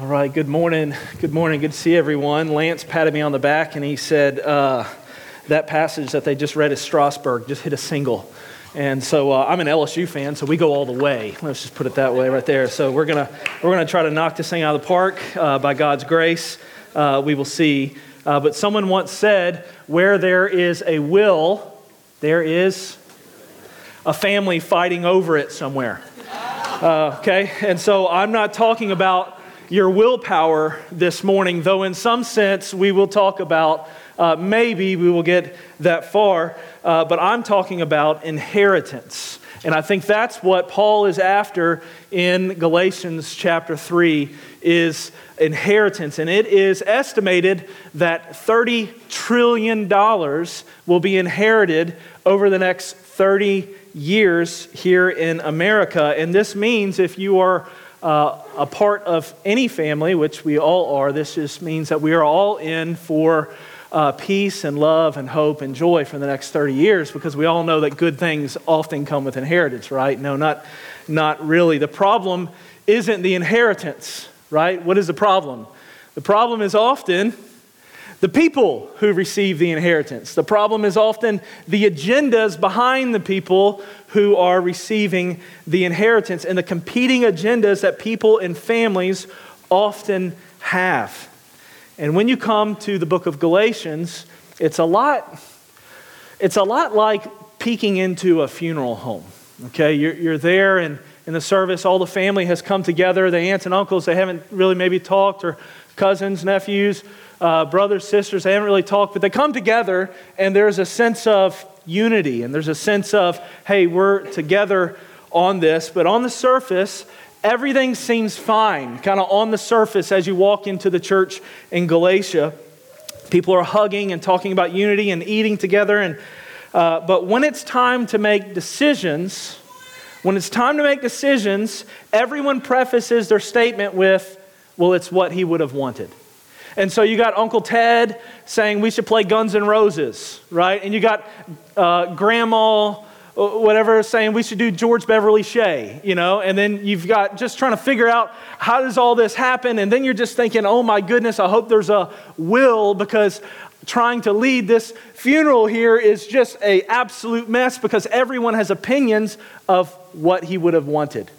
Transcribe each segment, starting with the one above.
All right, good morning. Good morning. Good to see everyone. Lance patted me on the back and he said uh, that passage that they just read is Strasburg, just hit a single. And so uh, I'm an LSU fan, so we go all the way. Let's just put it that way right there. So we're going we're gonna try to knock this thing out of the park uh, by God's grace. Uh, we will see. Uh, but someone once said, where there is a will, there is a family fighting over it somewhere. Uh, okay? And so I'm not talking about your willpower this morning, though in some sense we will talk about uh, maybe we will get that far, uh, but I'm talking about inheritance. And I think that's what Paul is after in Galatians chapter 3 is inheritance. And it is estimated that $30 trillion will be inherited over the next 30 years here in America. And this means if you are uh, a part of any family, which we all are, this just means that we are all in for uh, peace and love and hope and joy for the next 30 years because we all know that good things often come with inheritance, right? No, not, not really. The problem isn't the inheritance, right? What is the problem? The problem is often the people who receive the inheritance. The problem is often the agendas behind the people who are receiving the inheritance and the competing agendas that people and families often have. And when you come to the book of Galatians, it's a lot it's a lot like peeking into a funeral home. Okay, you're, you're there and in the service, all the family has come together, the aunts and uncles, they haven't really maybe talked, or cousins, nephews, uh, brothers, sisters, they haven't really talked, but they come together and there's a sense of unity and there's a sense of, hey, we're together on this. But on the surface, everything seems fine, kind of on the surface as you walk into the church in Galatia. People are hugging and talking about unity and eating together. And, uh, but when it's time to make decisions, when it's time to make decisions, everyone prefaces their statement with, well, it's what he would have wanted. And so you got Uncle Ted saying we should play Guns N' Roses, right? And you got uh, Grandma, uh, whatever, saying we should do George Beverly Shea, you know? And then you've got just trying to figure out how does all this happen? And then you're just thinking, oh my goodness, I hope there's a will because trying to lead this funeral here is just a absolute mess because everyone has opinions of what he would have wanted,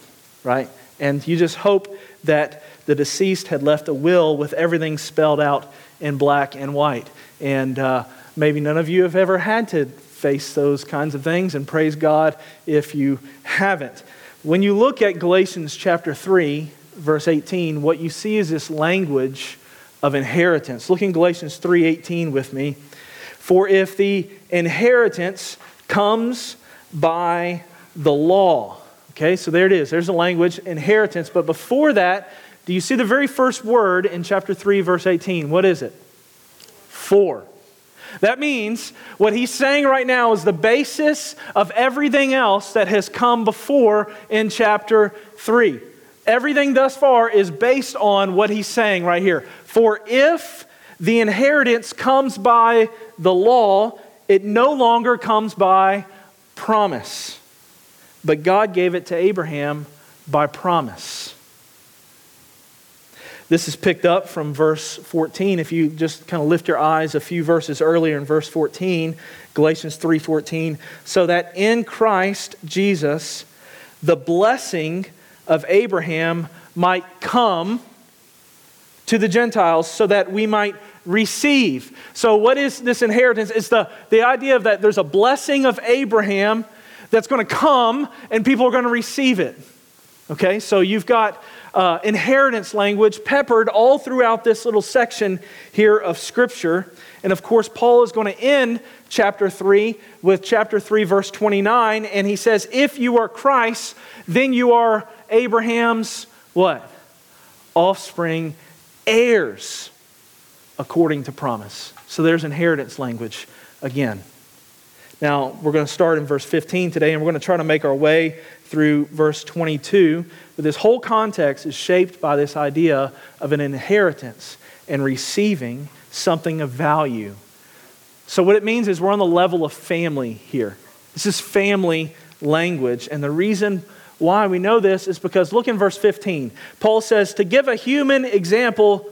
right? And you just hope that the deceased had left a will with everything spelled out in black and white. And uh, maybe none of you have ever had to face those kinds of things, and praise God if you haven't. When you look at Galatians chapter 3, verse 18, what you see is this language of inheritance. Look in Galatians 3:18 with me. For if the inheritance comes by the law. Okay, so there it is. There's the language, inheritance. But before that, do you see the very first word in chapter 3, verse 18? What is it? For. That means what he's saying right now is the basis of everything else that has come before in chapter 3. Everything thus far is based on what he's saying right here. For if the inheritance comes by the law, it no longer comes by promise. But God gave it to Abraham by promise. This is picked up from verse 14. If you just kind of lift your eyes a few verses earlier in verse 14, Galatians 3:14, so that in Christ Jesus the blessing of Abraham might come to the Gentiles so that we might receive. So what is this inheritance? It's the, the idea of that there's a blessing of Abraham that's going to come and people are going to receive it. Okay, so you've got uh, inheritance language peppered all throughout this little section here of Scripture. And of course, Paul is going to end chapter 3 with chapter 3, verse 29. And he says, If you are Christ, then you are Abraham's what? Offspring, heirs, according to promise. So there's inheritance language again. Now, we're going to start in verse 15 today, and we're going to try to make our way through verse 22. But this whole context is shaped by this idea of an inheritance and receiving something of value. So, what it means is we're on the level of family here. This is family language. And the reason why we know this is because look in verse 15. Paul says, To give a human example,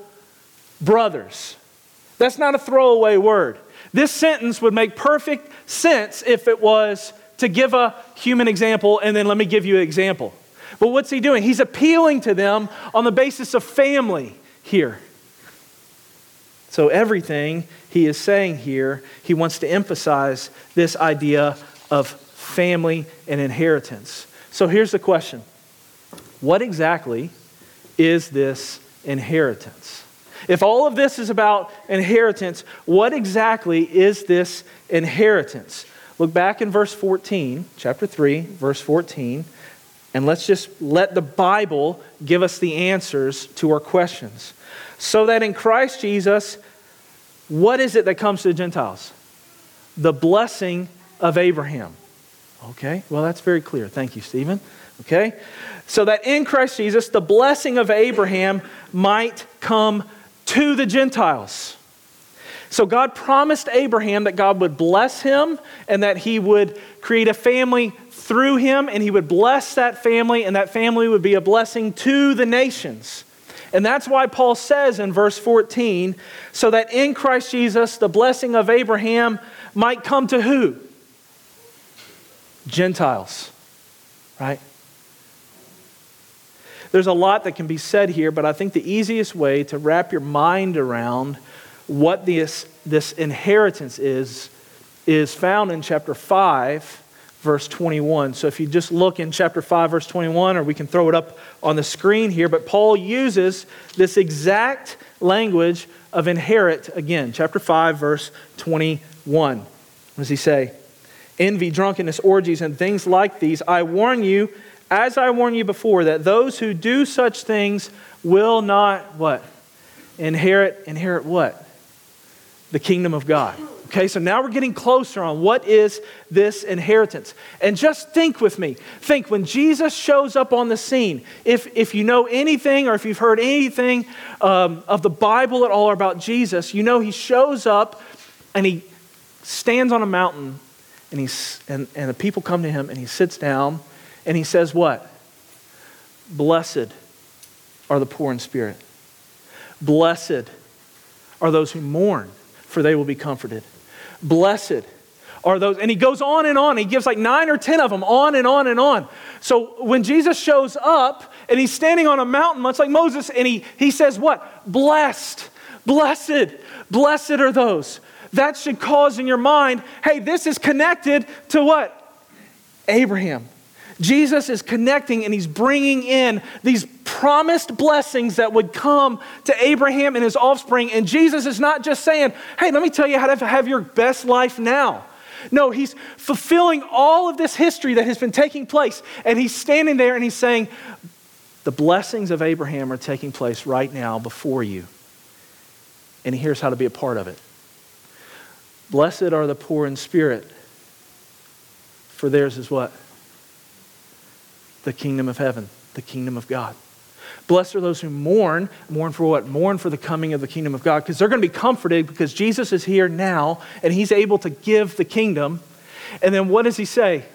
brothers. That's not a throwaway word. This sentence would make perfect sense if it was to give a human example and then let me give you an example. But what's he doing? He's appealing to them on the basis of family here. So, everything he is saying here, he wants to emphasize this idea of family and inheritance. So, here's the question What exactly is this inheritance? If all of this is about inheritance, what exactly is this inheritance? Look back in verse 14, chapter 3, verse 14, and let's just let the Bible give us the answers to our questions. So that in Christ Jesus, what is it that comes to the Gentiles? The blessing of Abraham. Okay, well, that's very clear. Thank you, Stephen. Okay, so that in Christ Jesus, the blessing of Abraham might come to the Gentiles. So God promised Abraham that God would bless him and that he would create a family through him and he would bless that family and that family would be a blessing to the nations. And that's why Paul says in verse 14, so that in Christ Jesus the blessing of Abraham might come to who? Gentiles, right? There's a lot that can be said here, but I think the easiest way to wrap your mind around what this, this inheritance is is found in chapter 5, verse 21. So if you just look in chapter 5, verse 21, or we can throw it up on the screen here, but Paul uses this exact language of inherit again. Chapter 5, verse 21. What does he say? Envy, drunkenness, orgies, and things like these, I warn you, as I warned you before, that those who do such things will not what? Inherit, inherit what? The kingdom of God. Okay, so now we're getting closer on what is this inheritance. And just think with me. Think when Jesus shows up on the scene, if, if you know anything or if you've heard anything um, of the Bible at all or about Jesus, you know he shows up and he stands on a mountain and, he's, and, and the people come to him and he sits down and he says, What? Blessed are the poor in spirit. Blessed are those who mourn, for they will be comforted. Blessed are those, and he goes on and on. He gives like nine or ten of them, on and on and on. So when Jesus shows up and he's standing on a mountain, much like Moses, and he, he says, What? Blessed, blessed, blessed are those. That should cause in your mind, hey, this is connected to what? Abraham. Jesus is connecting and he's bringing in these promised blessings that would come to Abraham and his offspring. And Jesus is not just saying, hey, let me tell you how to have your best life now. No, he's fulfilling all of this history that has been taking place. And he's standing there and he's saying, the blessings of Abraham are taking place right now before you. And here's how to be a part of it. Blessed are the poor in spirit, for theirs is what? The kingdom of heaven, the kingdom of God. Blessed are those who mourn. Mourn for what? Mourn for the coming of the kingdom of God because they're going to be comforted because Jesus is here now and he's able to give the kingdom. And then what does he say?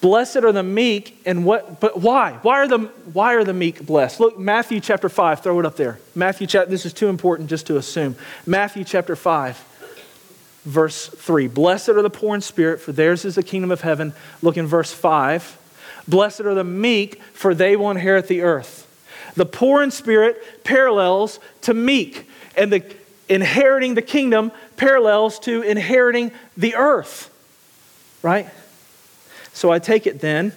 Blessed are the meek and what but why? Why are the why are the meek blessed? Look, Matthew chapter 5, throw it up there. Matthew chapter this is too important just to assume. Matthew chapter 5 verse 3. Blessed are the poor in spirit for theirs is the kingdom of heaven. Look in verse 5. Blessed are the meek, for they will inherit the earth. The poor in spirit parallels to meek, and the inheriting the kingdom parallels to inheriting the earth. Right? So I take it then,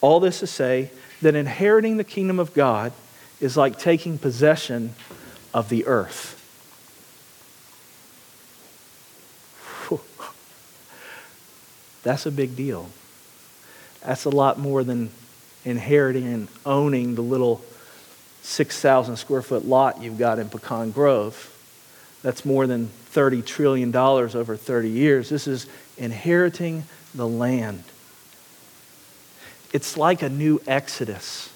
all this to say, that inheriting the kingdom of God is like taking possession of the earth. That's a big deal. That's a lot more than inheriting and owning the little 6,000 square foot lot you've got in Pecan Grove. That's more than $30 trillion over 30 years. This is inheriting the land. It's like a new exodus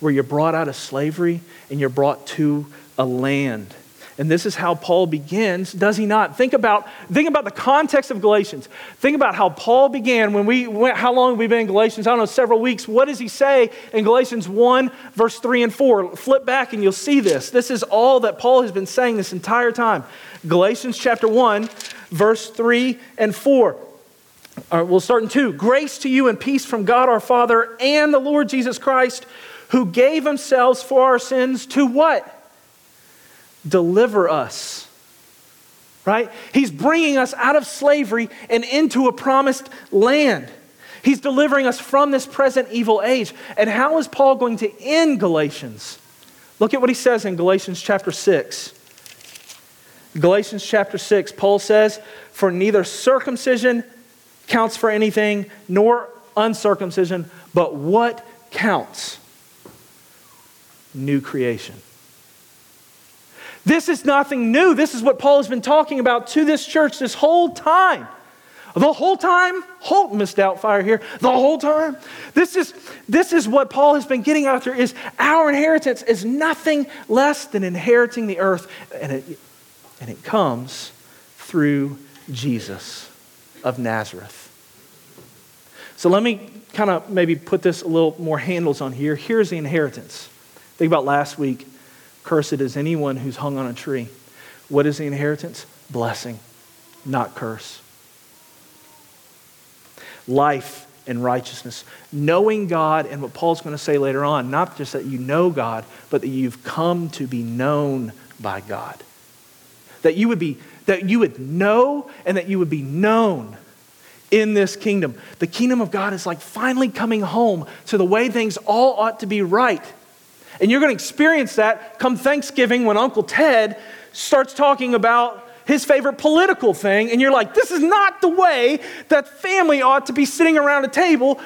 where you're brought out of slavery and you're brought to a land. And this is how Paul begins, does he not? Think about, think about the context of Galatians. Think about how Paul began when we went, how long have we been in Galatians? I don't know, several weeks. What does he say in Galatians 1, verse 3 and 4? Flip back and you'll see this. This is all that Paul has been saying this entire time. Galatians chapter 1, verse 3 and 4. All right, we'll start in 2. Grace to you and peace from God our Father and the Lord Jesus Christ, who gave themselves for our sins to what? Deliver us. Right? He's bringing us out of slavery and into a promised land. He's delivering us from this present evil age. And how is Paul going to end Galatians? Look at what he says in Galatians chapter 6. Galatians chapter 6, Paul says, For neither circumcision counts for anything, nor uncircumcision, but what counts? New creation. This is nothing new. This is what Paul has been talking about to this church this whole time. The whole time, Holt missed out fire here. The whole time. This is, this is what Paul has been getting after is our inheritance is nothing less than inheriting the earth. And it, and it comes through Jesus of Nazareth. So let me kind of maybe put this a little more handles on here. Here's the inheritance. Think about last week. Cursed is anyone who's hung on a tree. What is the inheritance? Blessing, not curse. Life and righteousness. Knowing God, and what Paul's going to say later on, not just that you know God, but that you've come to be known by God. That you would be, that you would know and that you would be known in this kingdom. The kingdom of God is like finally coming home to the way things all ought to be right. And you're going to experience that come Thanksgiving when Uncle Ted starts talking about his favorite political thing, and you're like, this is not the way that family ought to be sitting around a table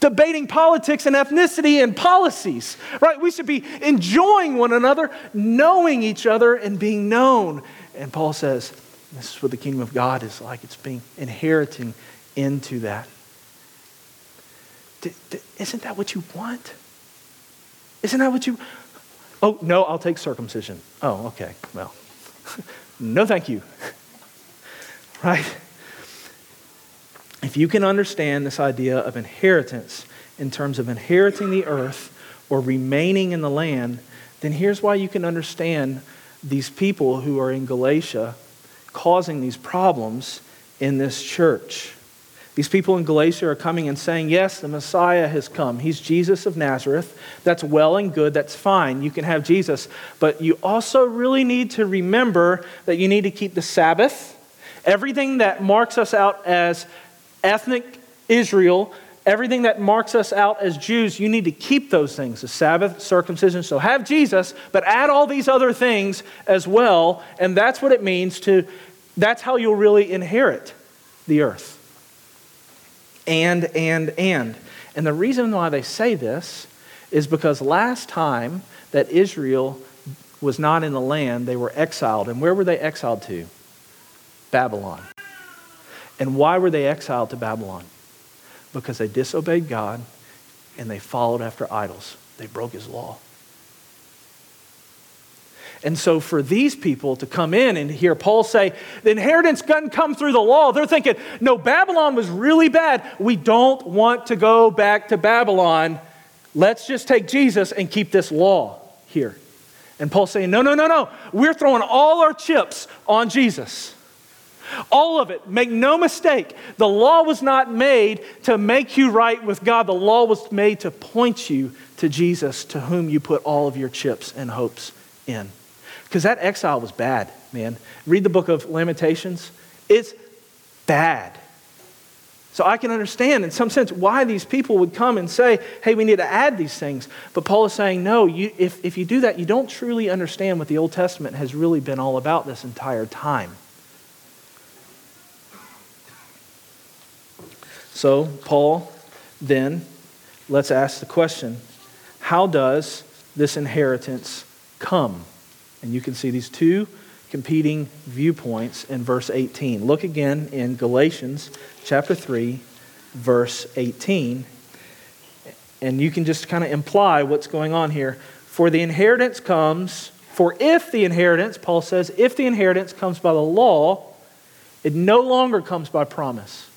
debating politics and ethnicity and policies, right? We should be enjoying one another, knowing each other, and being known. And Paul says, this is what the kingdom of God is like. It's being inheriting into that. D- d- isn't that what you want? Isn't that what you? Oh, no, I'll take circumcision. Oh, okay. Well, no, thank you. right? If you can understand this idea of inheritance in terms of inheriting the earth or remaining in the land, then here's why you can understand these people who are in Galatia causing these problems in this church. These people in Galatia are coming and saying, Yes, the Messiah has come. He's Jesus of Nazareth. That's well and good. That's fine. You can have Jesus. But you also really need to remember that you need to keep the Sabbath. Everything that marks us out as ethnic Israel, everything that marks us out as Jews, you need to keep those things the Sabbath, circumcision. So have Jesus, but add all these other things as well. And that's what it means to, that's how you'll really inherit the earth and, and, and. And the reason why they say this is because last time that Israel was not in the land, they were exiled. And where were they exiled to? Babylon. And why were they exiled to Babylon? Because they disobeyed God and they followed after idols. They broke his law. And so, for these people to come in and hear Paul say, the inheritance doesn't come through the law, they're thinking, no, Babylon was really bad. We don't want to go back to Babylon. Let's just take Jesus and keep this law here. And Paul's saying, no, no, no, no. We're throwing all our chips on Jesus. All of it. Make no mistake. The law was not made to make you right with God, the law was made to point you to Jesus, to whom you put all of your chips and hopes in. Because that exile was bad, man. Read the book of Lamentations, it's bad. So I can understand, in some sense, why these people would come and say, hey, we need to add these things. But Paul is saying, no, you, if, if you do that, you don't truly understand what the Old Testament has really been all about this entire time. So, Paul, then, let's ask the question how does this inheritance come? And you can see these two competing viewpoints in verse 18. Look again in Galatians chapter 3, verse 18. And you can just kind of imply what's going on here. For the inheritance comes For if the inheritance, Paul says, if the inheritance comes by the law, it no longer comes by promise.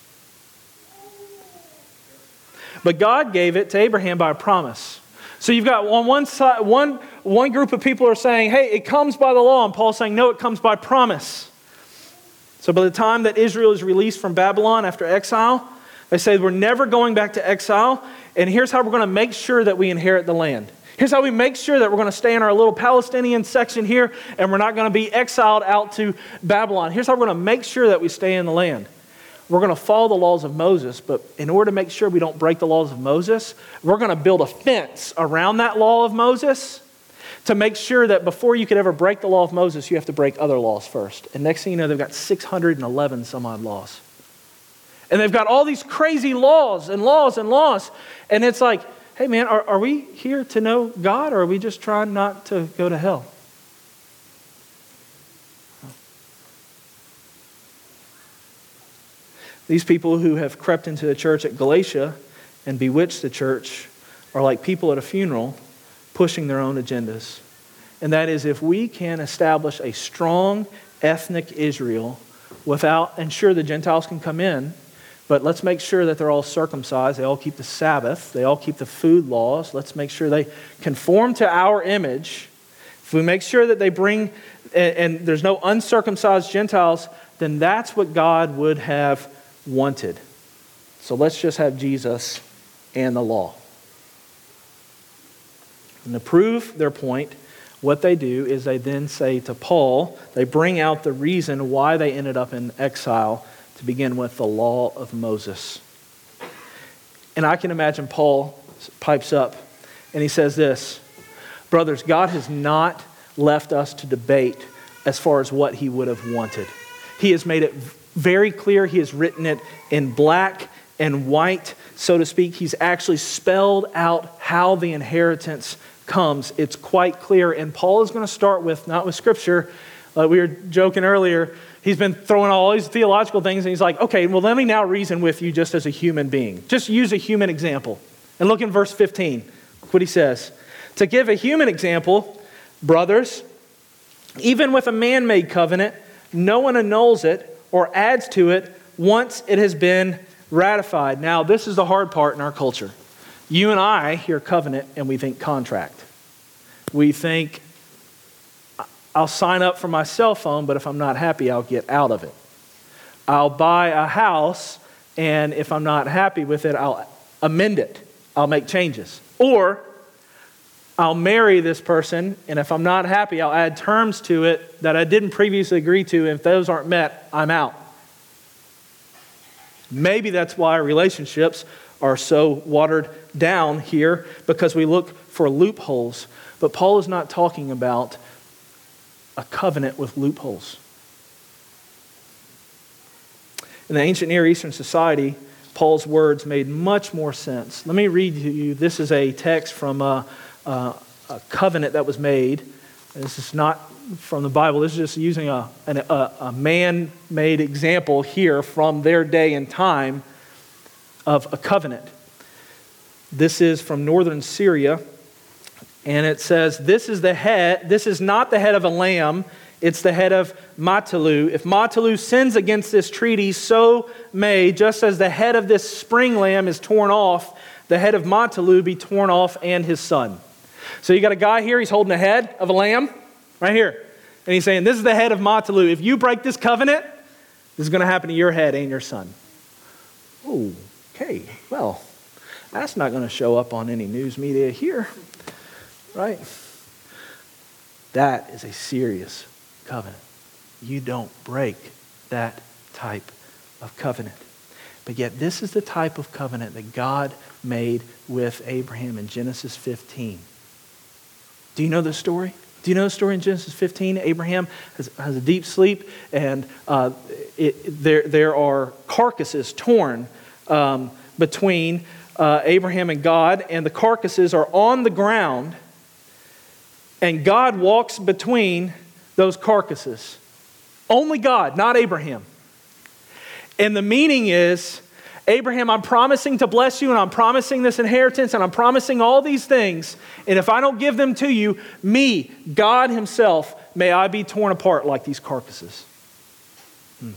But God gave it to Abraham by a promise. So you've got on one side, one, one group of people are saying, hey, it comes by the law, and Paul's saying, no, it comes by promise. So by the time that Israel is released from Babylon after exile, they say we're never going back to exile, and here's how we're going to make sure that we inherit the land. Here's how we make sure that we're going to stay in our little Palestinian section here and we're not going to be exiled out to Babylon. Here's how we're going to make sure that we stay in the land. We're going to follow the laws of Moses, but in order to make sure we don't break the laws of Moses, we're going to build a fence around that law of Moses to make sure that before you could ever break the law of Moses, you have to break other laws first. And next thing you know, they've got 611 some odd laws. And they've got all these crazy laws and laws and laws. And it's like, hey man, are, are we here to know God or are we just trying not to go to hell? These people who have crept into the church at Galatia and bewitched the church are like people at a funeral pushing their own agendas. And that is if we can establish a strong ethnic Israel without, and sure, the Gentiles can come in, but let's make sure that they're all circumcised. They all keep the Sabbath. They all keep the food laws. Let's make sure they conform to our image. If we make sure that they bring, and, and there's no uncircumcised Gentiles, then that's what God would have wanted. So let's just have Jesus and the law. And to prove their point, what they do is they then say to Paul, they bring out the reason why they ended up in exile to begin with the law of Moses. And I can imagine Paul pipes up and he says this Brothers, God has not left us to debate as far as what he would have wanted. He has made it very clear, he has written it in black and white, so to speak. He's actually spelled out how the inheritance comes. It's quite clear. And Paul is going to start with, not with scripture, we were joking earlier he's been throwing all these theological things, and he's like, okay, well, let me now reason with you just as a human being. Just use a human example. And look in verse 15. Look what he says. To give a human example, brothers, even with a man made covenant, no one annuls it or adds to it once it has been ratified. Now, this is the hard part in our culture. You and I hear covenant and we think contract. We think I'll sign up for my cell phone, but if I'm not happy, I'll get out of it. I'll buy a house, and if I'm not happy with it, I'll amend it. I'll make changes. Or I'll marry this person, and if I'm not happy, I'll add terms to it that I didn't previously agree to. And if those aren't met, I'm out. Maybe that's why relationships are so watered down here because we look for loopholes. But Paul is not talking about a covenant with loopholes. In the ancient Near Eastern society, Paul's words made much more sense. Let me read to you. This is a text from a, a, a covenant that was made. This is not from the Bible. This is just using a, a, a man made example here from their day and time of a covenant. This is from northern Syria, and it says, This is the head, this is not the head of a lamb, it's the head of Matalu. If Matalu sins against this treaty, so may, just as the head of this spring lamb is torn off, the head of Matalu be torn off and his son. So you got a guy here, he's holding the head of a lamb, right here. And he's saying, This is the head of Matalu. If you break this covenant, this is going to happen to your head and your son. Oh, okay. Well, that's not going to show up on any news media here. Right? That is a serious covenant. You don't break that type of covenant. But yet, this is the type of covenant that God made with Abraham in Genesis 15. Do you know the story? Do you know the story in Genesis 15? Abraham has, has a deep sleep, and uh, it, there, there are carcasses torn um, between uh, Abraham and God, and the carcasses are on the ground and God walks between those carcasses. Only God, not Abraham. And the meaning is Abraham, I'm promising to bless you, and I'm promising this inheritance, and I'm promising all these things. And if I don't give them to you, me, God Himself, may I be torn apart like these carcasses. Hmm.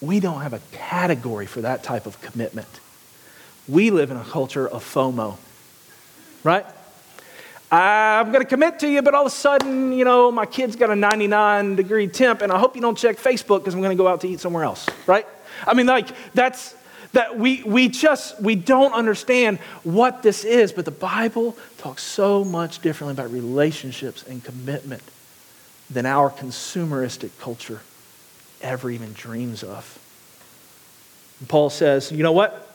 We don't have a category for that type of commitment. We live in a culture of FOMO, right? Uh, I'm going to commit to you, but all of a sudden, you know, my kid's got a 99 degree temp, and I hope you don't check Facebook because I'm going to go out to eat somewhere else, right? I mean, like, that's that we, we just we don't understand what this is but the bible talks so much differently about relationships and commitment than our consumeristic culture ever even dreams of and paul says you know what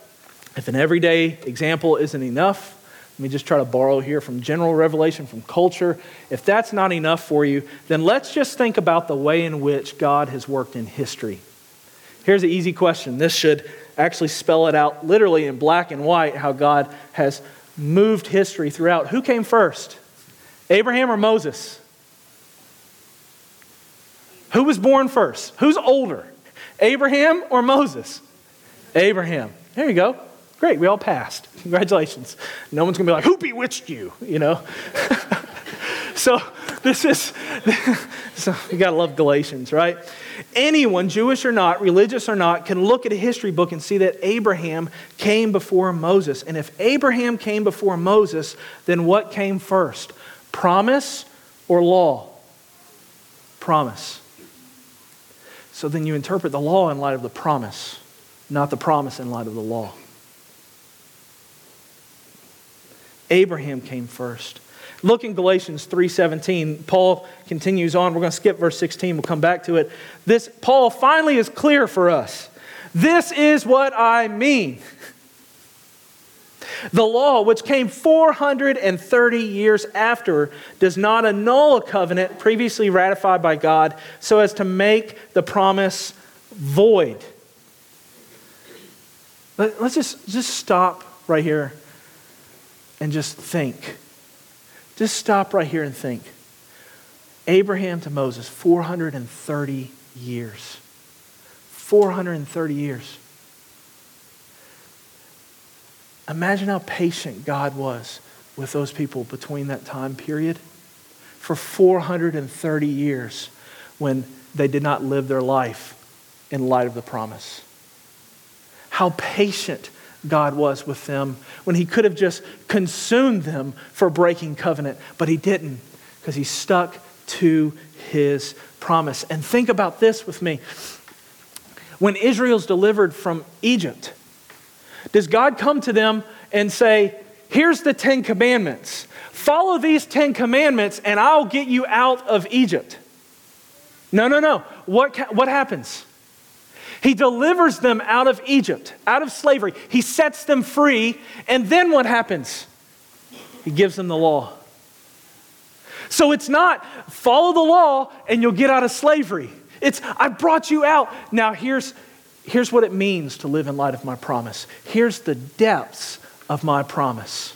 if an everyday example isn't enough let me just try to borrow here from general revelation, from culture. If that's not enough for you, then let's just think about the way in which God has worked in history. Here's an easy question. This should actually spell it out literally in black and white how God has moved history throughout. Who came first? Abraham or Moses? Who was born first? Who's older? Abraham or Moses? Abraham. There you go. Great, we all passed. Congratulations. No one's going to be like, who bewitched you? You know? so this is, so you got to love Galatians, right? Anyone, Jewish or not, religious or not, can look at a history book and see that Abraham came before Moses. And if Abraham came before Moses, then what came first? Promise or law? Promise. So then you interpret the law in light of the promise, not the promise in light of the law. Abraham came first. Look in Galatians 3:17. Paul continues on. We're going to skip verse 16. We'll come back to it. This Paul finally is clear for us. This is what I mean. The law, which came 430 years after, does not annul a covenant previously ratified by God so as to make the promise void. Let's just, just stop right here and just think. Just stop right here and think. Abraham to Moses, 430 years. 430 years. Imagine how patient God was with those people between that time period. For 430 years when they did not live their life in light of the promise. How patient God was with them when he could have just consumed them for breaking covenant, but he didn't because he stuck to his promise. And think about this with me. When Israel's delivered from Egypt, does God come to them and say, Here's the Ten Commandments. Follow these Ten Commandments, and I'll get you out of Egypt? No, no, no. What, what happens? He delivers them out of Egypt, out of slavery. He sets them free. And then what happens? He gives them the law. So it's not follow the law and you'll get out of slavery. It's I brought you out. Now here's, here's what it means to live in light of my promise. Here's the depths of my promise.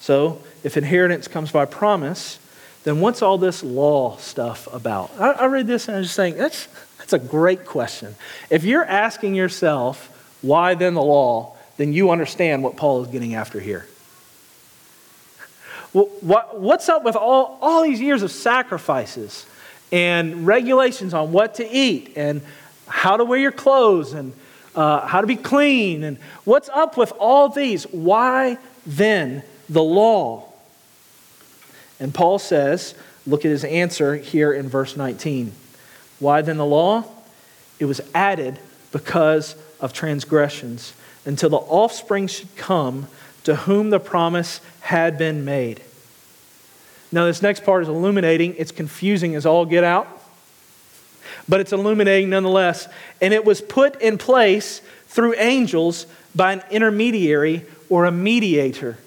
So if inheritance comes by promise, then what's all this law stuff about? I, I read this and I was just saying, that's, that's a great question. If you're asking yourself, why then the law, then you understand what Paul is getting after here. What, what's up with all, all these years of sacrifices and regulations on what to eat and how to wear your clothes and uh, how to be clean and what's up with all these? Why then the law? And Paul says, look at his answer here in verse 19. Why then the law? It was added because of transgressions until the offspring should come to whom the promise had been made. Now, this next part is illuminating. It's confusing as all get out, but it's illuminating nonetheless. And it was put in place through angels by an intermediary or a mediator.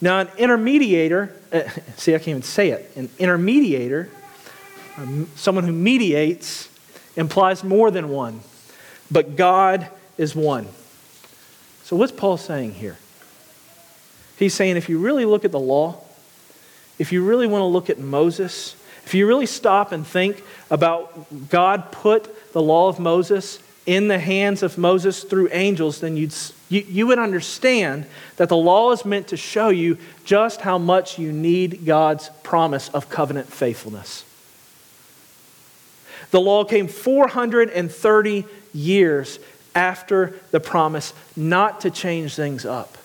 Now, an intermediator, uh, see, I can't even say it. An intermediator, um, someone who mediates, implies more than one, but God is one. So, what's Paul saying here? He's saying if you really look at the law, if you really want to look at Moses, If you really stop and think about God put the law of Moses in the hands of Moses through angels, then you'd, you, you would understand that the law is meant to show you just how much you need God's promise of covenant faithfulness. The law came 430 years after the promise not to change things up.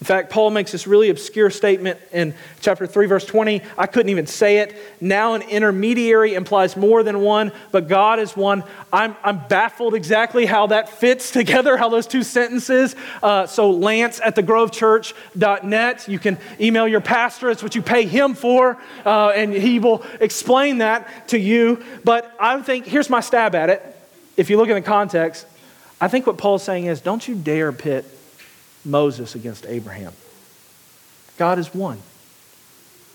In fact, Paul makes this really obscure statement in chapter 3, verse 20. I couldn't even say it. Now, an intermediary implies more than one, but God is one. I'm, I'm baffled exactly how that fits together, how those two sentences. Uh, so, Lance at thegrovechurch.net, you can email your pastor. It's what you pay him for, uh, and he will explain that to you. But I think, here's my stab at it. If you look in the context, I think what Paul's saying is don't you dare pit Moses against Abraham. God is one.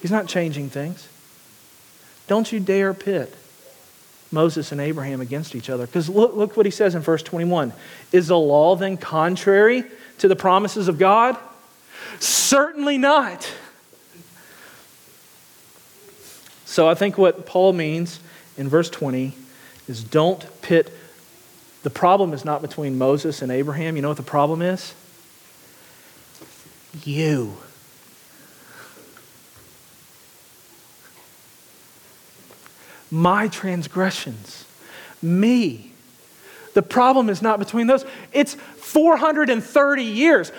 He's not changing things. Don't you dare pit Moses and Abraham against each other. Because look, look what he says in verse 21. Is the law then contrary to the promises of God? Certainly not. So I think what Paul means in verse 20 is don't pit. The problem is not between Moses and Abraham. You know what the problem is? You. My transgressions, me. The problem is not between those. It's 430 years.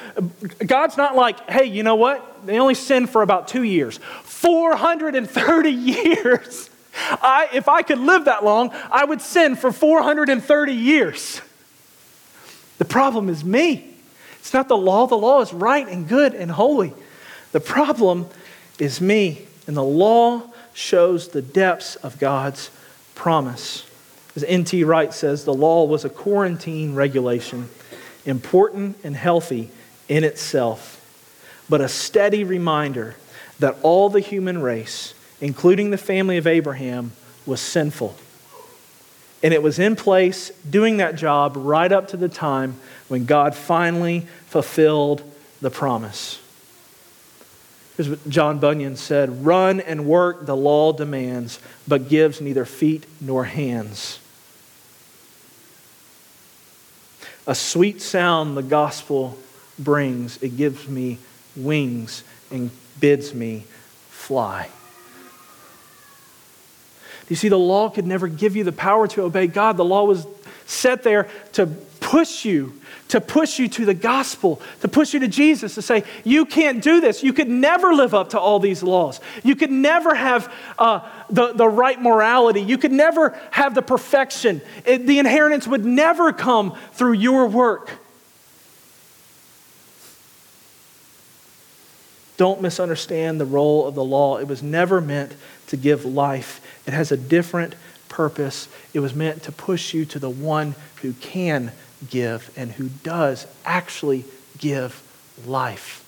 God's not like, hey, you know what? They only sin for about two years. 430 years. I, if I could live that long, I would sin for 430 years. The problem is me. It's not the law. The law is right and good and holy. The problem is me. And the law shows the depths of God's promise. As N.T. Wright says, the law was a quarantine regulation, important and healthy in itself, but a steady reminder that all the human race, including the family of Abraham, was sinful. And it was in place doing that job right up to the time when God finally fulfilled the promise. Here's what John Bunyan said Run and work the law demands, but gives neither feet nor hands. A sweet sound the gospel brings, it gives me wings and bids me fly. You see, the law could never give you the power to obey God. The law was set there to push you to push you to the gospel, to push you to Jesus, to say, you can't do this. You could never live up to all these laws. You could never have uh, the, the right morality. You could never have the perfection. It, the inheritance would never come through your work. Don't misunderstand the role of the law. It was never meant to give life, it has a different purpose. It was meant to push you to the one who can give and who does actually give life.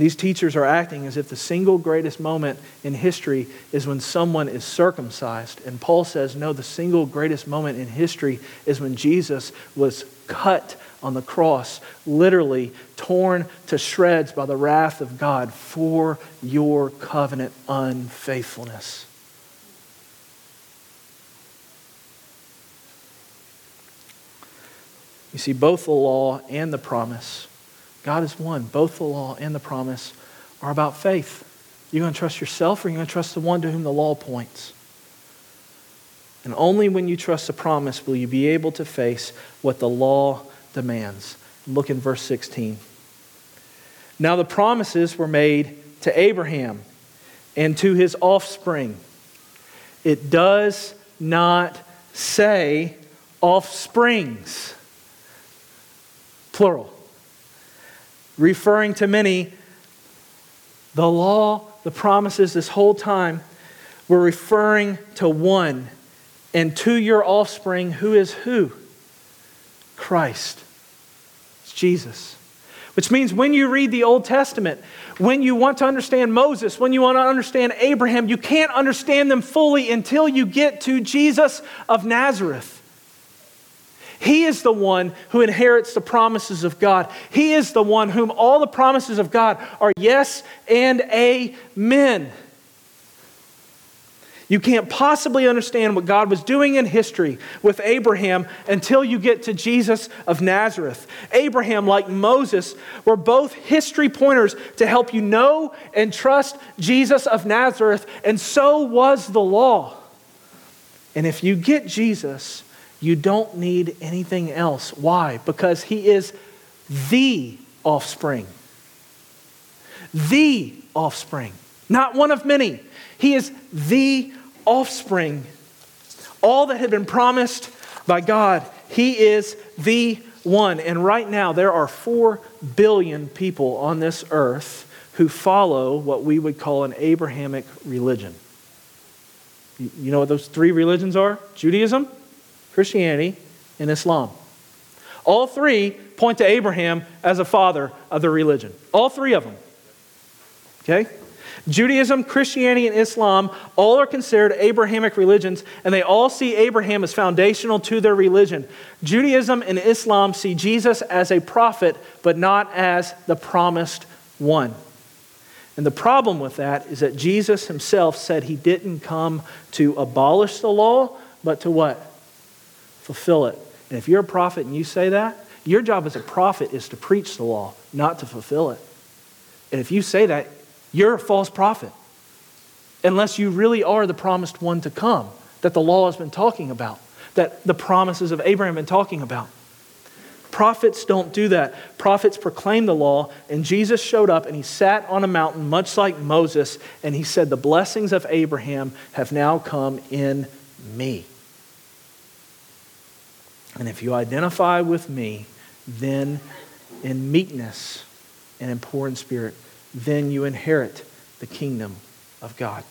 And these teachers are acting as if the single greatest moment in history is when someone is circumcised. And Paul says, no, the single greatest moment in history is when Jesus was cut on the cross, literally torn to shreds by the wrath of God for your covenant unfaithfulness. You see, both the law and the promise, God is one. Both the law and the promise are about faith. You're going to trust yourself or you're going to trust the one to whom the law points. And only when you trust the promise will you be able to face what the law demands. Look in verse 16. Now the promises were made to Abraham and to his offspring. It does not say offsprings plural, referring to many. The law, the promises this whole time were referring to one and to your offspring, who is who? Christ. It's Jesus. Which means when you read the Old Testament, when you want to understand Moses, when you want to understand Abraham, you can't understand them fully until you get to Jesus of Nazareth. He is the one who inherits the promises of God. He is the one whom all the promises of God are yes and amen. You can't possibly understand what God was doing in history with Abraham until you get to Jesus of Nazareth. Abraham, like Moses, were both history pointers to help you know and trust Jesus of Nazareth, and so was the law. And if you get Jesus, you don't need anything else. Why? Because he is the offspring. The offspring. Not one of many. He is the offspring. All that had been promised by God. He is the one. And right now, there are four billion people on this earth who follow what we would call an Abrahamic religion. You know what those three religions are? Judaism, Christianity, and Islam. All three point to Abraham as a father of the religion. All three of them. Okay? Judaism, Christianity, and Islam all are considered Abrahamic religions, and they all see Abraham as foundational to their religion. Judaism and Islam see Jesus as a prophet, but not as the promised one. And the problem with that is that Jesus himself said he didn't come to abolish the law, but to what? Fulfill it. And if you're a prophet and you say that, your job as a prophet is to preach the law, not to fulfill it. And if you say that, you're a false prophet. Unless you really are the promised one to come that the law has been talking about, that the promises of Abraham have been talking about. Prophets don't do that. Prophets proclaim the law, and Jesus showed up and he sat on a mountain, much like Moses, and he said, The blessings of Abraham have now come in me. And if you identify with me, then in meekness and in poor in spirit, then you inherit the kingdom of God.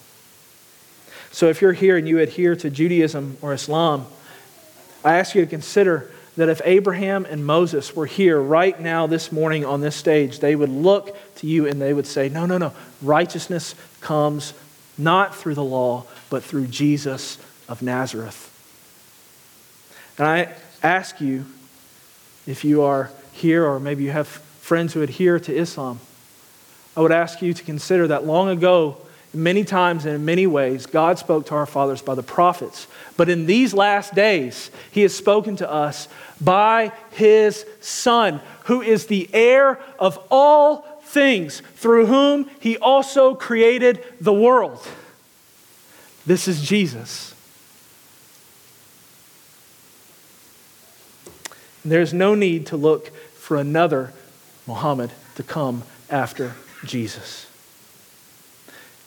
So if you're here and you adhere to Judaism or Islam, I ask you to consider that if Abraham and Moses were here right now this morning on this stage, they would look to you and they would say, No, no, no. Righteousness comes not through the law, but through Jesus of Nazareth. And I ask you, if you are here or maybe you have friends who adhere to Islam, I would ask you to consider that long ago, Many times and in many ways, God spoke to our fathers by the prophets. But in these last days, He has spoken to us by His Son, who is the heir of all things, through whom He also created the world. This is Jesus. There's no need to look for another Muhammad to come after Jesus.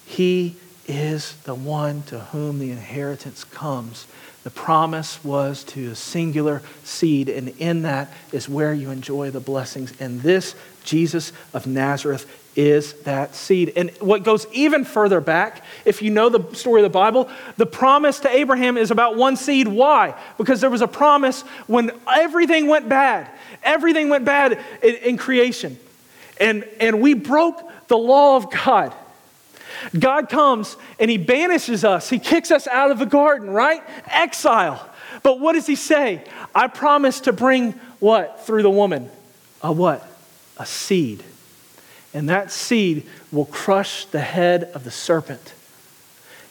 He is the one to whom the inheritance comes. The promise was to a singular seed, and in that is where you enjoy the blessings. And this Jesus of Nazareth is that seed. And what goes even further back, if you know the story of the Bible, the promise to Abraham is about one seed. Why? Because there was a promise when everything went bad. Everything went bad in, in creation. And, and we broke the law of God. God comes and he banishes us. He kicks us out of the garden, right? Exile. But what does he say? I promise to bring what through the woman? A what? A seed. And that seed will crush the head of the serpent.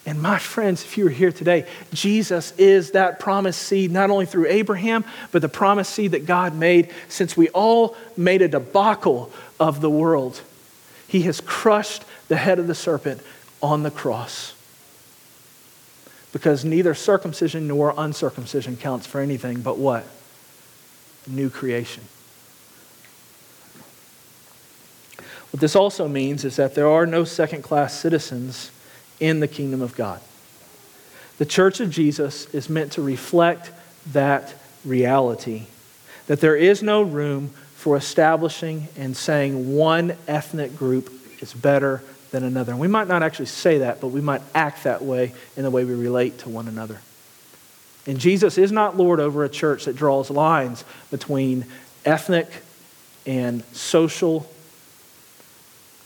And my friends, if you are here today, Jesus is that promised seed, not only through Abraham, but the promised seed that God made since we all made a debacle of the world. He has crushed the head of the serpent on the cross. Because neither circumcision nor uncircumcision counts for anything but what? New creation. What this also means is that there are no second class citizens in the kingdom of God. The church of Jesus is meant to reflect that reality that there is no room for establishing and saying one ethnic group is better than another. And we might not actually say that, but we might act that way in the way we relate to one another. And Jesus is not Lord over a church that draws lines between ethnic and social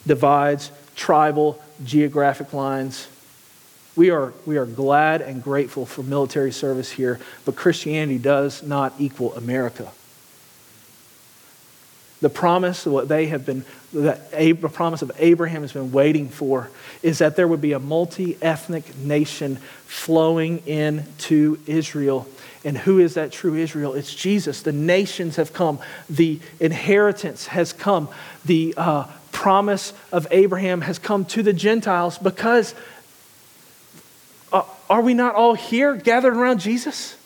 divides, tribal, geographic lines. We are, we are glad and grateful for military service here, but Christianity does not equal America. The promise, what they have been, the promise of Abraham has been waiting for, is that there would be a multi ethnic nation flowing into Israel. And who is that true Israel? It's Jesus. The nations have come, the inheritance has come, the uh, promise of Abraham has come to the Gentiles because uh, are we not all here gathered around Jesus?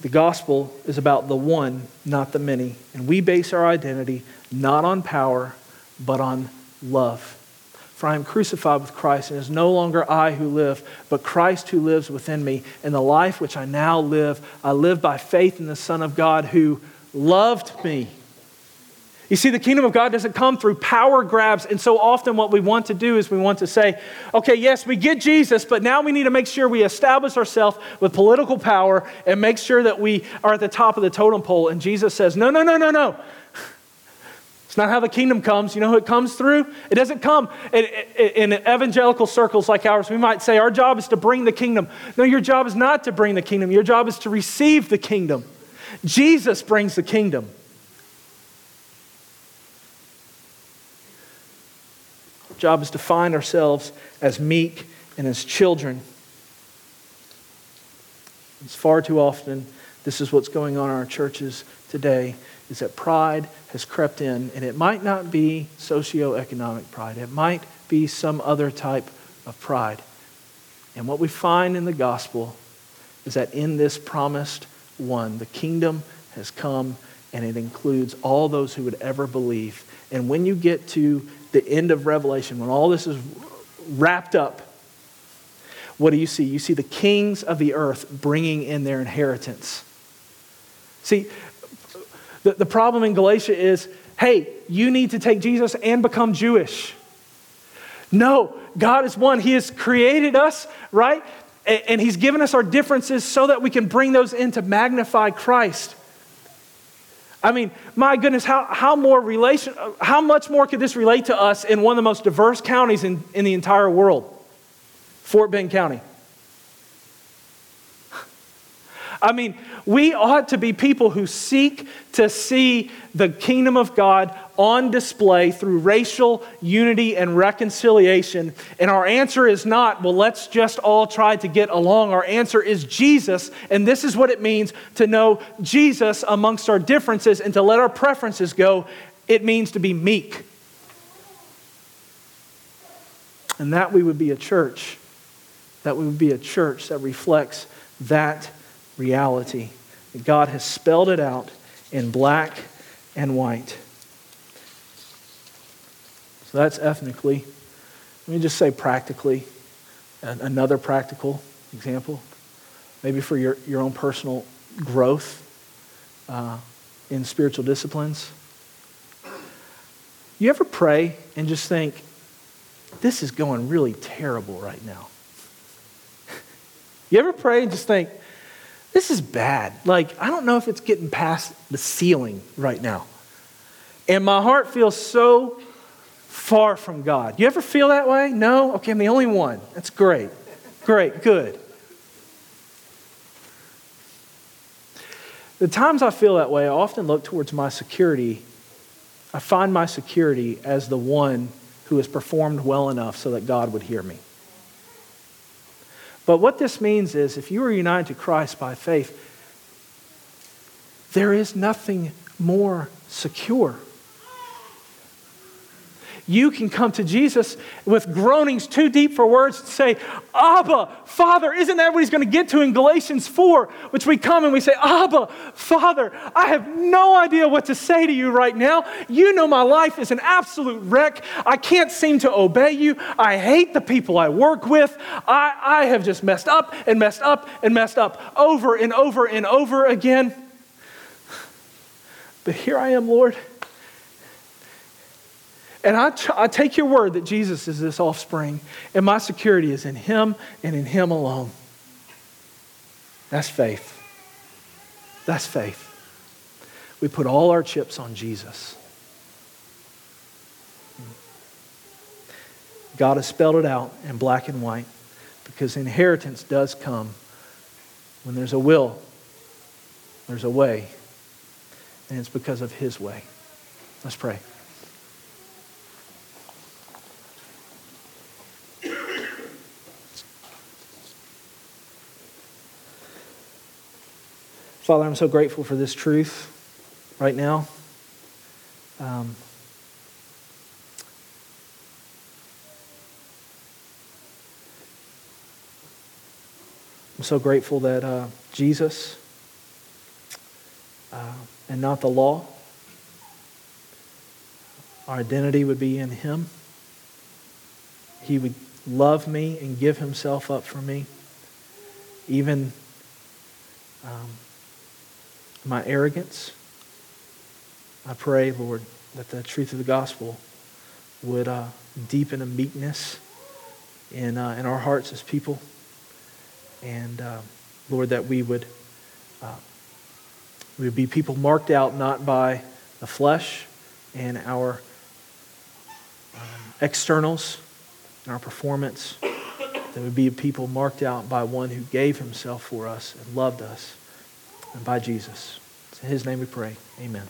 The gospel is about the one, not the many. And we base our identity not on power, but on love. For I am crucified with Christ, and it is no longer I who live, but Christ who lives within me. And the life which I now live, I live by faith in the Son of God who loved me you see, the kingdom of God doesn't come through power grabs. And so often, what we want to do is we want to say, okay, yes, we get Jesus, but now we need to make sure we establish ourselves with political power and make sure that we are at the top of the totem pole. And Jesus says, no, no, no, no, no. It's not how the kingdom comes. You know who it comes through? It doesn't come in, in, in, evangelical circles like ours. We might say our job is to bring the kingdom. No, your job is not to bring the kingdom. Your job is to receive the kingdom. Jesus brings the kingdom. job is to find ourselves as meek and as children. It's far too often, this is what's going on in our churches today, is that pride has crept in, and it might not be socioeconomic pride, it might be some other type of pride. And what we find in the gospel is that in this promised one, the kingdom has come and it includes all those who would ever believe. And when you get to the end of Revelation, when all this is wrapped up, what do you see? You see the kings of the earth bringing in their inheritance. See, the, the problem in Galatia is hey, you need to take Jesus and become Jewish. No, God is one. He has created us, right? And, He's given us our differences so that we can bring those in to magnify Christ. I mean, my goodness, how, how, more relation, how much more could this relate to us in one of the most diverse counties in, in the entire world? Fort Bend County. I mean, we ought to be people who seek to see the kingdom of God on display through racial unity and reconciliation. And our answer is not, well, let's just all try to get along. Our answer is Jesus. And this is what it means to know Jesus amongst our differences and to let our preferences go. It means to be meek. And that we would be a church, that we would be a church that reflects that reality. God has spelled it out in black and white. So that's ethnically. Let me just say practically, another practical example, maybe for your, your own personal growth uh, in spiritual disciplines. You ever pray and just think, this is going really terrible right now? you ever pray and just think, this is bad. Like, I don't know if it's getting past the ceiling right now. And my heart feels so far from God. You ever feel that way? No? Okay, I'm the only one. That's great. Great, good. The times I feel that way, I often look towards my security. I find my security as the one who has performed well enough so that God would hear me. But what this means is if you are united to Christ by faith, there is nothing more secure. You can come to Jesus with groanings too deep for words and say, Abba, Father. Isn't that what he's going to get to in Galatians 4? Which we come and we say, Abba, Father, I have no idea what to say to you right now. You know my life is an absolute wreck. I can't seem to obey you. I hate the people I work with. I, I have just messed up and messed up and messed up over and over and over again. But here I am, Lord. And I, take your word that Jesus is this offspring, and my security is in him and in him alone. That's faith. That's faith. We put all our chips on Jesus. God has spelled it out in black and white because inheritance does come when there's a will, there's a way, and it's because of His way. Let's pray. Father, I'm so grateful for this truth right now. Um, I'm so grateful that uh, Jesus uh, and not the law, our identity would be in Him. He would love me and give Himself up for me, even um, my arrogance. I pray, Lord, that the truth of the gospel would uh, deepen a meekness in, uh, in our hearts as people. And uh, Lord, that we would, uh, we would be people marked out not by the flesh and our um, externals and our performance. That would be people marked out by one who gave himself for us and loved us, and by Jesus. It's in his name we pray. Amen.